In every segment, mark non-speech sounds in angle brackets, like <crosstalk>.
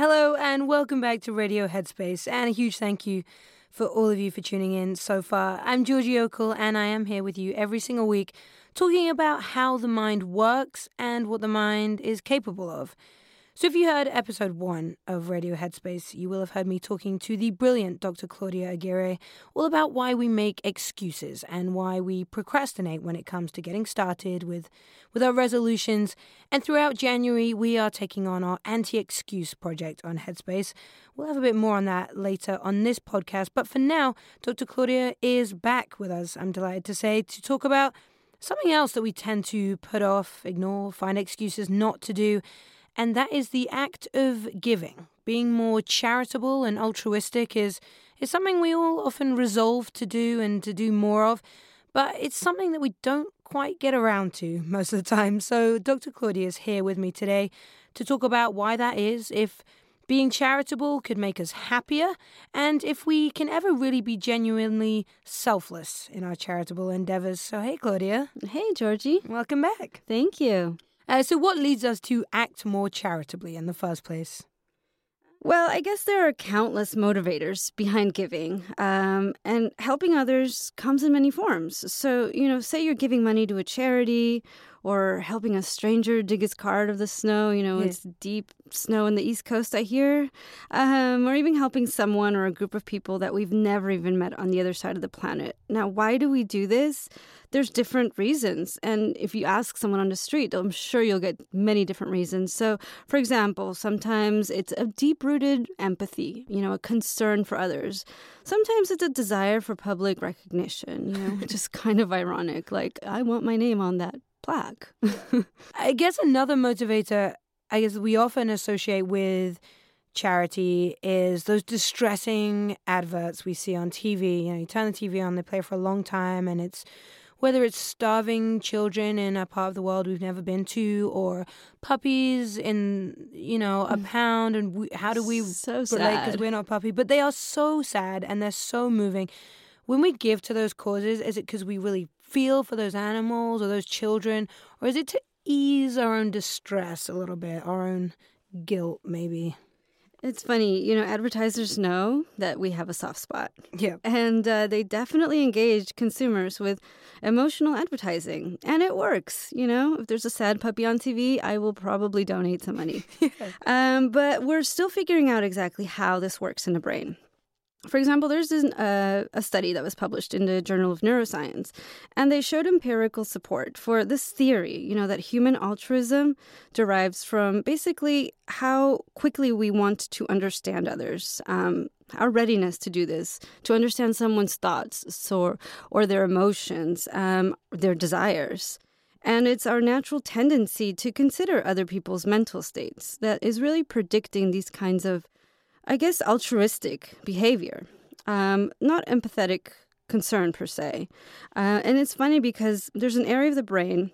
Hello, and welcome back to Radio Headspace. And a huge thank you for all of you for tuning in so far. I'm Georgie Okell, and I am here with you every single week talking about how the mind works and what the mind is capable of. So, if you heard episode one of Radio Headspace, you will have heard me talking to the brilliant Dr. Claudia Aguirre all about why we make excuses and why we procrastinate when it comes to getting started with, with our resolutions. And throughout January, we are taking on our anti excuse project on Headspace. We'll have a bit more on that later on this podcast. But for now, Dr. Claudia is back with us, I'm delighted to say, to talk about something else that we tend to put off, ignore, find excuses not to do and that is the act of giving. Being more charitable and altruistic is, is something we all often resolve to do and to do more of, but it's something that we don't quite get around to most of the time. So, Dr. Claudia is here with me today to talk about why that is, if being charitable could make us happier, and if we can ever really be genuinely selfless in our charitable endeavors. So, hey, Claudia. Hey, Georgie. Welcome back. Thank you. Uh, so, what leads us to act more charitably in the first place? Well, I guess there are countless motivators behind giving, um, and helping others comes in many forms. So, you know, say you're giving money to a charity or helping a stranger dig his car out of the snow. You know, it's deep snow in the East Coast, I hear. Um, or even helping someone or a group of people that we've never even met on the other side of the planet. Now, why do we do this? There's different reasons. And if you ask someone on the street, I'm sure you'll get many different reasons. So, for example, sometimes it's a deep rooted empathy, you know, a concern for others. Sometimes it's a desire for public recognition, you know, <laughs> which is kind of ironic. Like, I want my name on that plaque. <laughs> I guess another motivator, I guess we often associate with charity is those distressing adverts we see on TV. You know, you turn the TV on, they play for a long time, and it's whether it's starving children in a part of the world we've never been to, or puppies in you know a mm. pound, and we, how do we so relate because we're not puppy? But they are so sad and they're so moving. When we give to those causes, is it because we really feel for those animals or those children, or is it to ease our own distress a little bit, our own guilt, maybe? It's funny, you know, advertisers know that we have a soft spot. Yeah. And uh, they definitely engage consumers with emotional advertising. And it works, you know. If there's a sad puppy on TV, I will probably donate some money. <laughs> yeah. um, but we're still figuring out exactly how this works in the brain. For example, there's an, uh, a study that was published in the Journal of Neuroscience, and they showed empirical support for this theory, you know, that human altruism derives from basically how quickly we want to understand others, um, our readiness to do this, to understand someone's thoughts so, or their emotions, um, their desires. And it's our natural tendency to consider other people's mental states that is really predicting these kinds of I guess, altruistic behavior, um, not empathetic concern per se. Uh, and it's funny because there's an area of the brain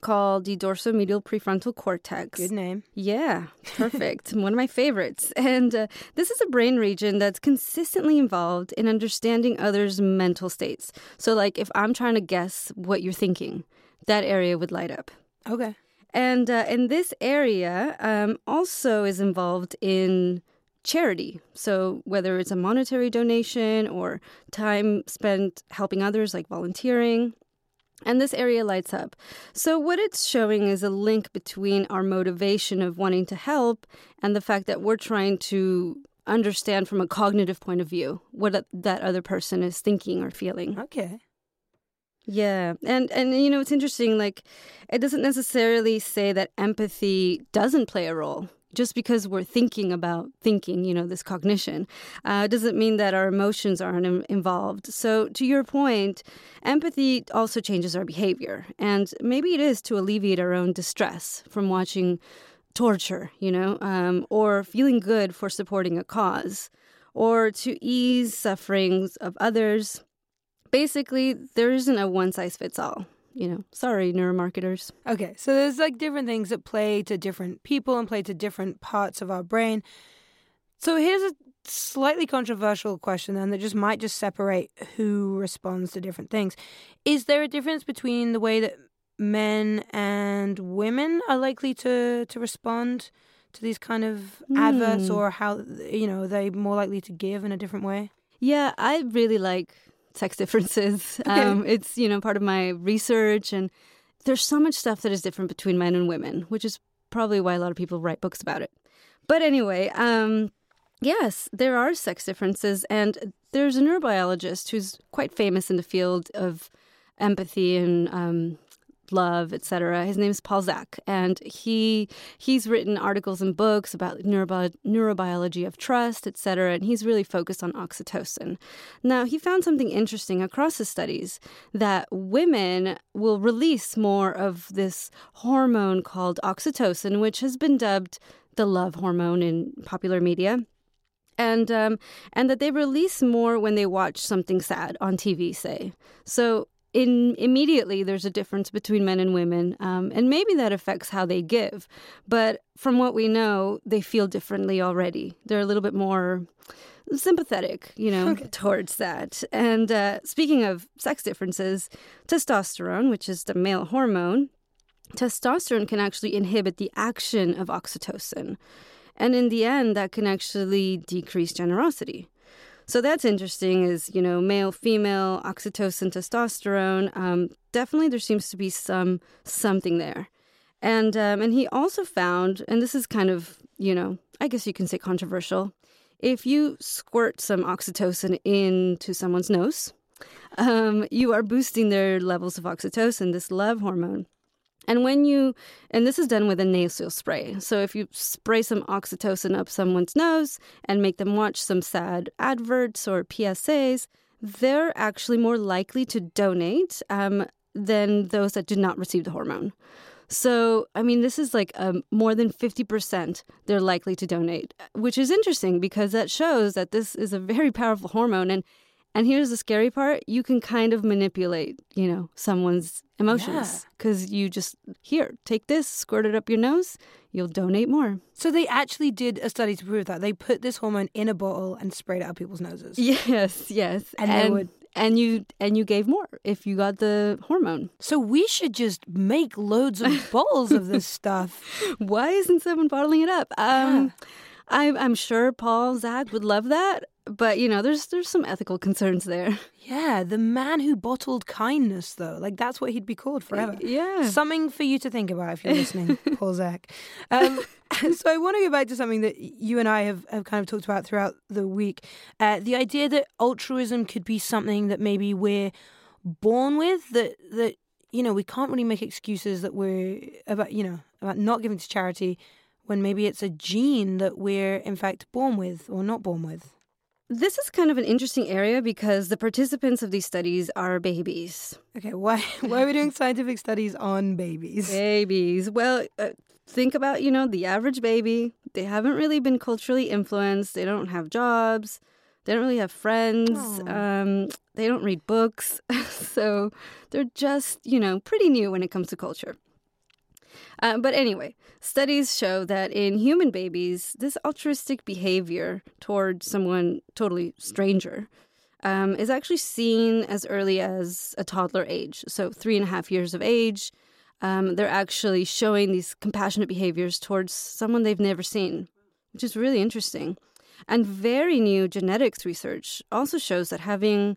called the dorsomedial prefrontal cortex. Good name. Yeah, perfect. <laughs> One of my favorites. And uh, this is a brain region that's consistently involved in understanding others' mental states. So, like, if I'm trying to guess what you're thinking, that area would light up. Okay. And uh, and this area um, also is involved in charity. So, whether it's a monetary donation or time spent helping others, like volunteering. And this area lights up. So, what it's showing is a link between our motivation of wanting to help and the fact that we're trying to understand from a cognitive point of view what that other person is thinking or feeling. Okay. Yeah. And and you know it's interesting like it doesn't necessarily say that empathy doesn't play a role just because we're thinking about thinking, you know, this cognition, uh, doesn't mean that our emotions aren't Im- involved. So, to your point, empathy also changes our behavior. And maybe it is to alleviate our own distress from watching torture, you know, um, or feeling good for supporting a cause, or to ease sufferings of others. Basically, there isn't a one size fits all you know, sorry, neuromarketers. Okay, so there's like different things that play to different people and play to different parts of our brain. So here's a slightly controversial question then that just might just separate who responds to different things. Is there a difference between the way that men and women are likely to to respond to these kind of adverts, hmm. or how you know are they more likely to give in a different way? Yeah, I really like sex <laughs> differences. <laughs> Um, it's you know part of my research, and there's so much stuff that is different between men and women, which is probably why a lot of people write books about it. But anyway, um, yes, there are sex differences, and there's a neurobiologist who's quite famous in the field of empathy and um, love, etc. His name is Paul Zak, and he he's written articles and books about neurobi- neurobiology of trust, etc. And he's really focused on oxytocin. Now, he found something interesting across his studies that women will release more of this hormone called oxytocin, which has been dubbed the love hormone in popular media and um, and that they release more when they watch something sad on TV, say. So in immediately there's a difference between men and women, um, and maybe that affects how they give. But from what we know, they feel differently already. They're a little bit more sympathetic, you know, okay. towards that. And uh, speaking of sex differences, testosterone, which is the male hormone, testosterone can actually inhibit the action of oxytocin. And in the end, that can actually decrease generosity. So that's interesting is, you know, male, female, oxytocin, testosterone. Um, definitely there seems to be some something there. And um, and he also found, and this is kind of, you know, I guess you can say controversial, if you squirt some oxytocin into someone's nose, um, you are boosting their levels of oxytocin, this love hormone. And when you, and this is done with a nasal spray. So if you spray some oxytocin up someone's nose and make them watch some sad adverts or PSAs, they're actually more likely to donate um, than those that do not receive the hormone. So, I mean, this is like um, more than 50% they're likely to donate, which is interesting because that shows that this is a very powerful hormone. And and here's the scary part you can kind of manipulate, you know, someone's emotions because yeah. you just, here, take this, squirt it up your nose, you'll donate more. So they actually did a study to prove that. They put this hormone in a bottle and sprayed it up people's noses. Yes, yes. And, and they would. And you and you gave more if you got the hormone. So we should just make loads of <laughs> bottles of this stuff. Why isn't someone bottling it up? Um, yeah. I'm, I'm sure Paul Zak would love that but you know there's there's some ethical concerns there. Yeah the man who bottled kindness though. Like that's what he'd be called forever. yeah. Something for you to think about if you're listening <laughs> paul zak um, <laughs> so i want to go back to something that you and i have, have kind of talked about throughout the week. Uh, the idea that altruism could be something that maybe we're born with that that you know we can't really make excuses that we're about you know about not giving to charity when maybe it's a gene that we're in fact born with or not born with this is kind of an interesting area because the participants of these studies are babies. Okay, why <laughs> why are we doing scientific studies on babies? Babies. Well, uh, think about, you know, the average baby. They haven't really been culturally influenced. They don't have jobs. They don't really have friends. Um, they don't read books. <laughs> so they're just, you know, pretty new when it comes to culture. Uh, but anyway, studies show that in human babies, this altruistic behavior towards someone totally stranger um, is actually seen as early as a toddler age. So, three and a half years of age, um, they're actually showing these compassionate behaviors towards someone they've never seen, which is really interesting. And very new genetics research also shows that having,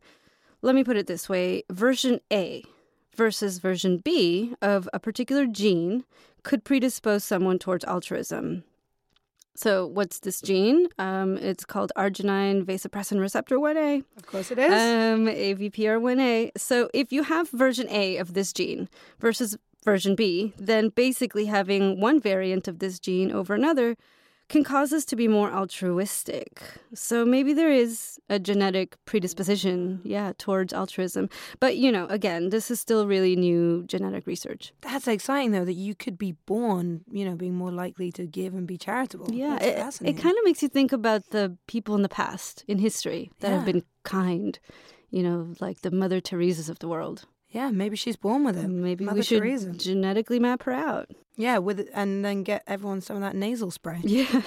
let me put it this way, version A versus version B of a particular gene could predispose someone towards altruism. So, what's this gene? Um, it's called arginine vasopressin receptor 1A. Of course, it is. Um, AVPR1A. So, if you have version A of this gene versus version B, then basically having one variant of this gene over another can cause us to be more altruistic. So maybe there is a genetic predisposition, yeah, towards altruism. But, you know, again, this is still really new genetic research. That's exciting, though, that you could be born, you know, being more likely to give and be charitable. Yeah, it, it kind of makes you think about the people in the past, in history, that yeah. have been kind, you know, like the Mother Teresa's of the world. Yeah, maybe she's born with it. Maybe Mother we should Teresa. genetically map her out. Yeah, with and then get everyone some of that nasal spray. Yeah.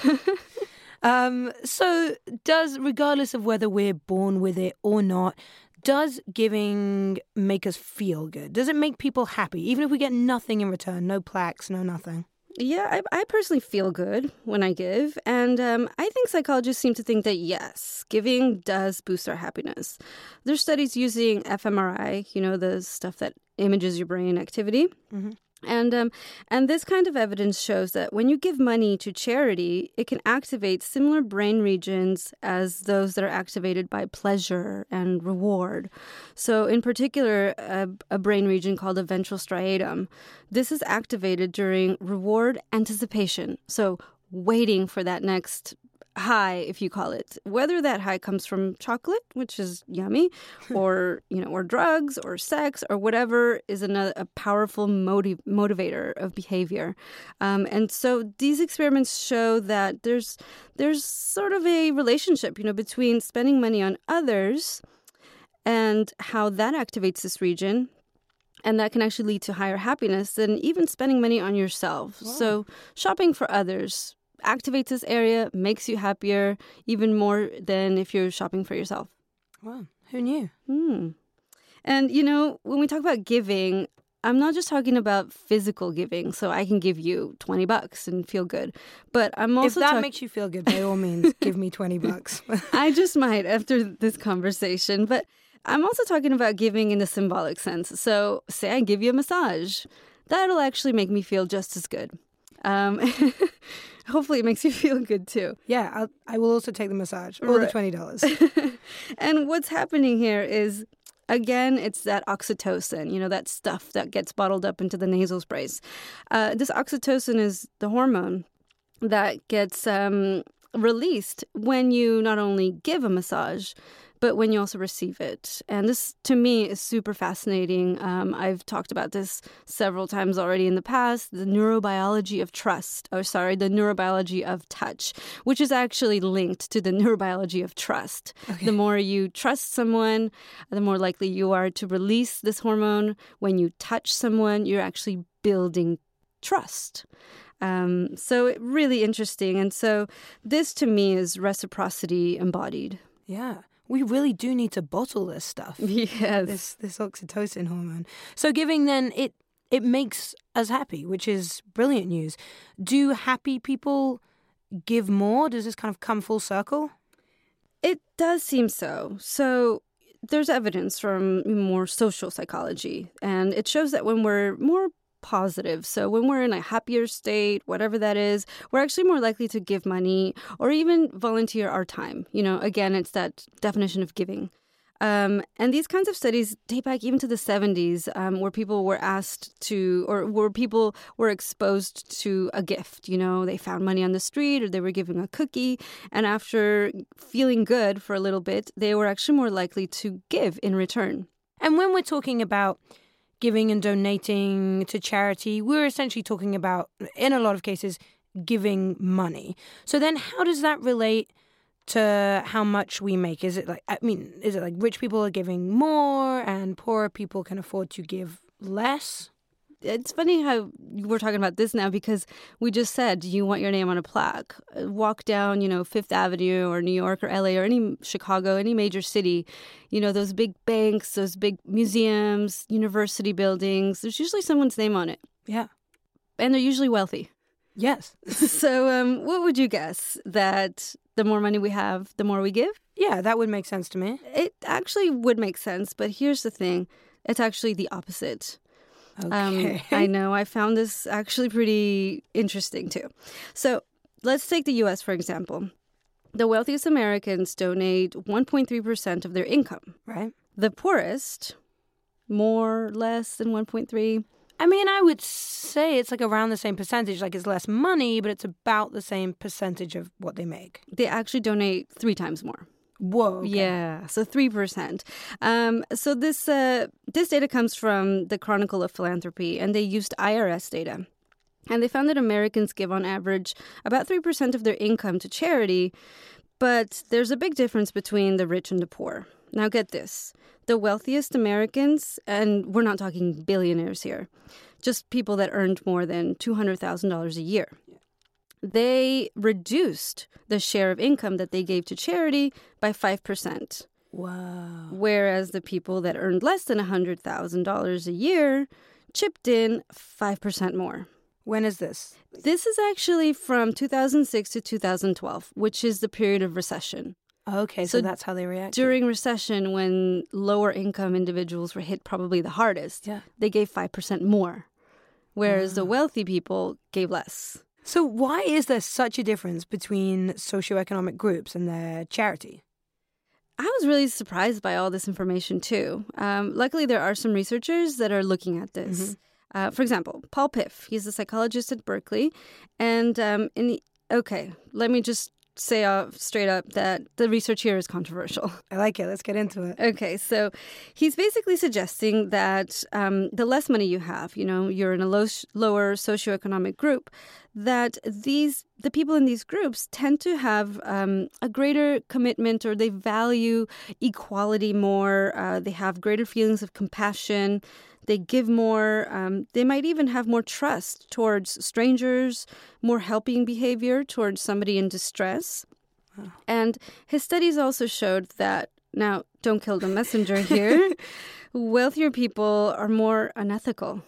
<laughs> um, so, does regardless of whether we're born with it or not, does giving make us feel good? Does it make people happy, even if we get nothing in return? No plaques, no nothing. Yeah, I, I, personally feel good when I give. And um, I think psychologists seem to think that yes, giving does boost our happiness. There's studies using fMRI, you know, the stuff that images your brain activity. Mm-hmm. And um, and this kind of evidence shows that when you give money to charity, it can activate similar brain regions as those that are activated by pleasure and reward. So, in particular, a, a brain region called the ventral striatum. This is activated during reward anticipation. So, waiting for that next high, if you call it, whether that high comes from chocolate, which is yummy, <laughs> or you know, or drugs, or sex, or whatever is another a powerful motiv- motivator of behavior. Um, and so these experiments show that there's there's sort of a relationship, you know, between spending money on others and how that activates this region and that can actually lead to higher happiness than even spending money on yourself. Wow. So, shopping for others activates this area, makes you happier even more than if you're shopping for yourself. Wow, who knew? Hmm. And you know, when we talk about giving, I'm not just talking about physical giving, so I can give you 20 bucks and feel good. But I'm also If that talk- makes you feel good, by all means, <laughs> give me 20 bucks. <laughs> I just might after this conversation, but I'm also talking about giving in the symbolic sense. So, say I give you a massage. That'll actually make me feel just as good. Um, <laughs> hopefully, it makes you <laughs> feel good too. Yeah, I'll, I will also take the massage or right. the twenty dollars. <laughs> and what's happening here is again, it's that oxytocin, you know, that stuff that gets bottled up into the nasal sprays. Uh, this oxytocin is the hormone that gets um, released when you not only give a massage, but when you also receive it. And this, to me, is super fascinating. Um, I've talked about this several times already in the past the neurobiology of trust, or sorry, the neurobiology of touch, which is actually linked to the <laughs> neurobiology of trust. Okay. The more you trust someone, the more likely you are to release this hormone. When you touch someone, you're actually building trust. Um, so really interesting. And so this to me is reciprocity embodied. Yeah we really do need to bottle this stuff. <laughs> Yes. This this oxytocin hormone. So giving then it it makes us happy, which is brilliant news. Do happy people give more? Does this kind of come full circle? It does seem so. So there's evidence from more social psychology, and it shows that when we're more positive. So when we're in a happier state, whatever that is, we're actually more likely to give money or even volunteer our time. You know, again, it's that definition of giving. Um, and these kinds of studies date back even to the 70s, um, where people were asked to, or where people were exposed to a gift. You know, they found money on the street or they were giving a cookie. And after feeling good for a little bit, they were actually more likely to give in return. And when we're talking about giving and donating to charity, we're essentially talking about, in a lot of cases, giving money. So then, how does that relate to how much we make? Is it like, I mean, is it like rich people are giving more and poorer people can afford to give less? It's funny how we're talking about this now because we just said you want your name on a plaque. Walk down, you know, Fifth Avenue or New York or LA or any Chicago, any major city, you know, those big banks, those big museums, university buildings, there's usually someone's name on it. Yeah. And they're usually wealthy. Yes. <laughs> so, um, what would you guess? That the more money we have, the more we give? Yeah, that would make sense to me. It actually would make sense, but here's the thing it's actually the opposite. Um, okay. Um, <laughs> I know. I found this actually pretty interesting too. So let's take the US for example. The wealthiest Americans donate 1.3% of their income. Right. The poorest, more, less than 1.3. I mean, I would say it's like around the same percentage. Like it's less money, but it's about the same percentage of what they make. They actually donate three times more. Whoa. Okay. Yeah, so 3%. Um, so this, uh, this data comes from the Chronicle of Philanthropy, and they used IRS data. And they found that Americans give on average about 3% of their income to charity, but there's a big difference between the rich and the poor. Now, get this the wealthiest Americans, and we're not talking billionaires here, just people that earned more than $200,000 a year they reduced the share of income that they gave to charity by 5%. Wow. Whereas the people that earned less than $100,000 a year chipped in 5% more. When is this? This is actually from 2006 to 2012, which is the period of recession. Okay, so, so that's how they react. During recession, when lower income individuals were hit probably the hardest, yeah. they gave 5% more, whereas the wealthy people gave less. So, why is there such a difference between socioeconomic groups and their charity? I was really surprised by all this information too. Um, luckily, there are some researchers that are looking at this. Mm-hmm. Uh, for example, Paul Piff, he's a psychologist at Berkeley. And um, in the, okay, let me just say off straight up that the research here is controversial. <laughs> I like it. Let's get into it. Okay, so he's basically suggesting that um, the less money you have, you know, you're in a low, lower socioeconomic group, that these the people in these groups tend to have um, a greater commitment or they value equality more. Uh, they have greater feelings of compassion. They give more, um, they might even have more trust towards strangers, more helping behavior towards somebody in distress. Wow. And his studies also showed that, now, don't kill the messenger here, <laughs> wealthier people are more unethical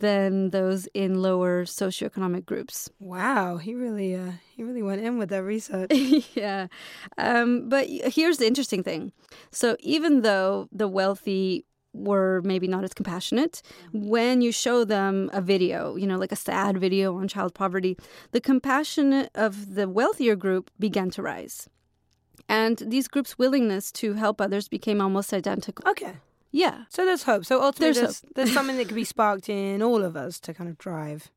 than those in lower socioeconomic groups. Wow, he really uh, he really went in with that research. <laughs> yeah, um, but here's the interesting thing. So even though the wealthy were maybe not as compassionate. When you show them a video, you know, like a sad video on child poverty, the compassion of the wealthier group began to rise. And these groups' willingness to help others became almost identical. Okay. Yeah. So there's hope. So ultimately, there's, there's, there's something that could be <laughs> sparked in all of us to kind of drive.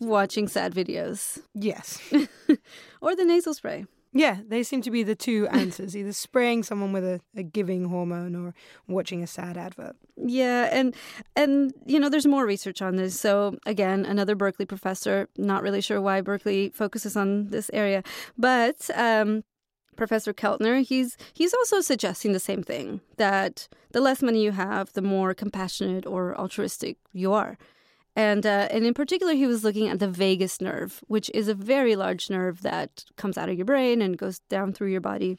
Watching sad videos. Yes. <laughs> or the nasal spray. Yeah, they seem to be the two <laughs> answers either spraying someone with a, a giving hormone or watching a sad advert. Yeah, and and you know there's more research on this. So again, another Berkeley professor, not really sure why Berkeley focuses on this area, but um, Professor Keltner, he's he's also suggesting the same thing that the less money you have, the more compassionate or altruistic you are. And, uh, and in particular, he was looking at the vagus nerve, which is a very large nerve that comes out of your brain and goes down through your body.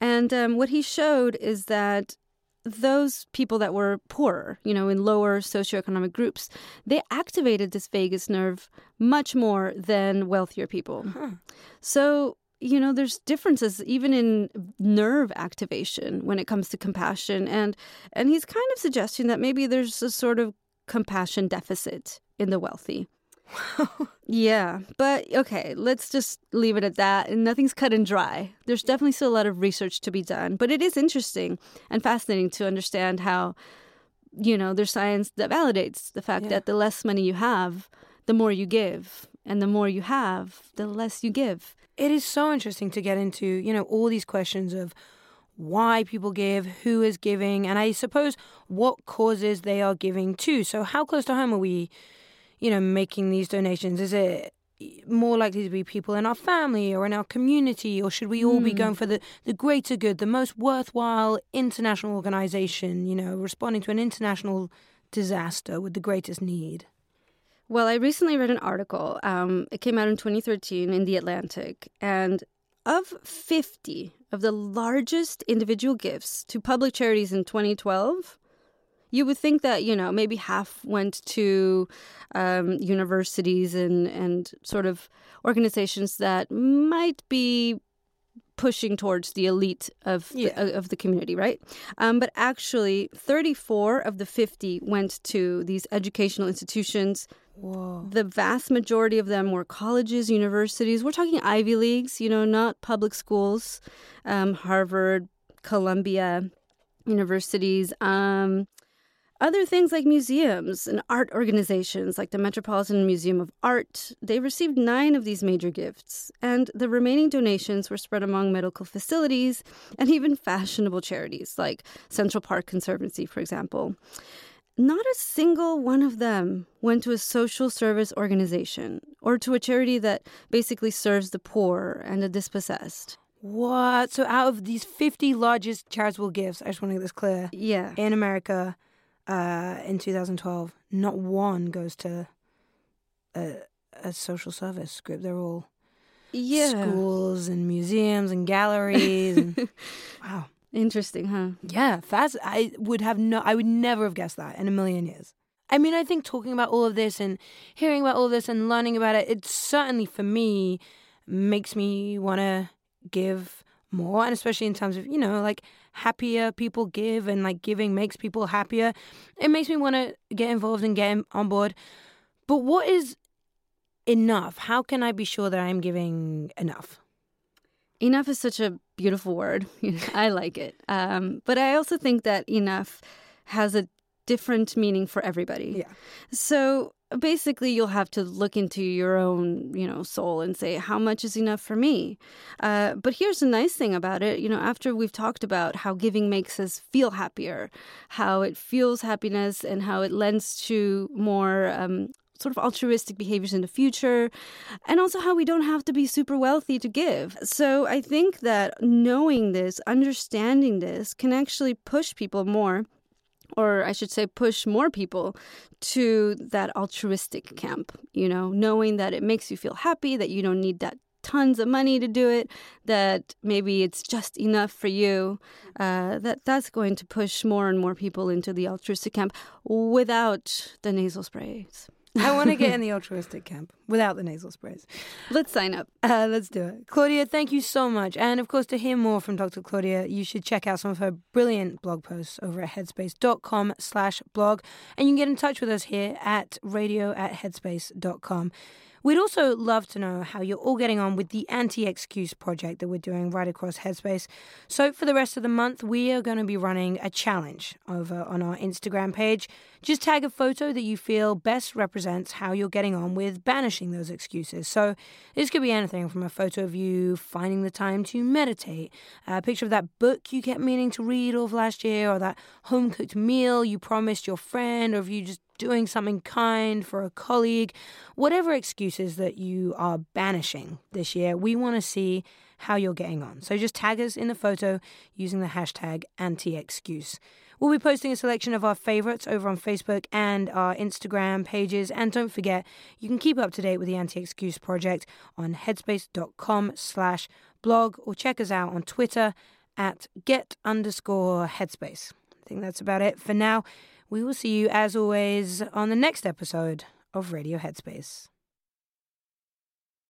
And um, what he showed is that those people that were poorer, you know, in lower socioeconomic groups, they activated this vagus nerve much more than wealthier people. Huh. So, you know, there's differences even in nerve activation when it comes to compassion. And and he's kind of suggesting that maybe there's a sort of compassion deficit in the wealthy. <laughs> yeah, but okay, let's just leave it at that. And nothing's cut and dry. There's definitely still a lot of research to be done, but it is interesting and fascinating to understand how, you know, there's science that validates the fact yeah. that the less money you have, the more you give, and the more you have, the less you give. It is so interesting to get into, you know, all these questions of why people give, who is giving, and I suppose what causes they are giving to. So, how close to home are we, you know, making these donations? Is it more likely to be people in our family or in our community, or should we all mm. be hmm. going for the, the greater good, the most worthwhile international organization, you know, responding to an international disaster with the greatest need? Well, I recently read an article. Um, it came out in 2013 in The Atlantic, and of 50 of the largest individual gifts to public charities in 2012, you would think that, you know, maybe half went to um, universities and, and sort of organizations that might be pushing towards the elite of the, yeah. of the community, right? Um, but actually, 34 of the 50 went to these educational institutions Whoa. The vast majority of them were colleges, universities. We're talking Ivy Leagues, you know, not public schools, um, Harvard, Columbia universities. Um, other things like museums and art organizations like the Metropolitan Museum of Art, they received nine of these major gifts, and the remaining donations were spread among medical facilities and even fashionable charities like Central Park Conservancy, for example. Not a single one of them went to a social service organization or to a charity that basically serves the poor and the dispossessed. What? So, out of these 50 largest charitable gifts, I just want to get this clear. Yeah. In America uh, in 2012, not one goes to a, a social service group. They're all yeah. schools and museums and galleries. and, <laughs> wow. Interesting, huh? Yeah, fast. I would have no. I would never have guessed that in a million years. I mean, I think talking about all of this and hearing about all this and learning about it, it certainly for me makes me want to give more. And especially in terms of, you know, like happier people give and like giving makes people happier. It makes me want to get involved and get on board. But what is enough? How can I be sure that I'm giving enough? Enough is such a beautiful word. <laughs> I like it. Um, but I also think that enough has a different meaning for everybody. Yeah. So basically you'll have to look into your own you know soul and say how much is enough for me uh, but here's the nice thing about it you know after we've talked about how giving makes us feel happier how it fuels happiness and how it lends to more um, sort of altruistic behaviors in the future, and also how we don't have to be super wealthy to give. So I think that knowing this, understanding this, can actually push people more or I should say, push more people to that altruistic camp, you know, knowing that it makes you feel happy, that you don't need that tons of money to do it, that maybe it's just enough for you, uh, that that's going to push more and more people into the altruistic camp without the nasal sprays. I want to get <laughs> in the altruistic camp without the nasal sprays. Let's sign up. Uh, let's do it. Claudia, thank you so much. And of course, to hear more from Dr. Claudia, you should check out some of her brilliant blog posts over at headspace.com slash blog. And you can get in touch with us here at radio at headspace.com. We'd also love to know how you're all getting on with the anti excuse project that we're doing right across Headspace. So, for the rest of the month, we are going to be running a challenge over on our Instagram page. Just tag a photo that you feel best represents how you're getting on with banishing those excuses. So, this could be anything from a photo of you finding the time to meditate, a picture of that book you kept meaning to read all of last year, or that home cooked meal you promised your friend, or if you just doing something kind for a colleague, whatever excuses that you are banishing this year, we want to see how you're getting on. So just tag us in the photo using the hashtag anti-excuse. We'll be posting a selection of our favorites over on Facebook and our Instagram pages. And don't forget, you can keep up to date with the Anti-Excuse Project on headspace.com slash blog or check us out on Twitter at get underscore headspace. I think that's about it for now. We will see you, as always, on the next episode of Radio Headspace.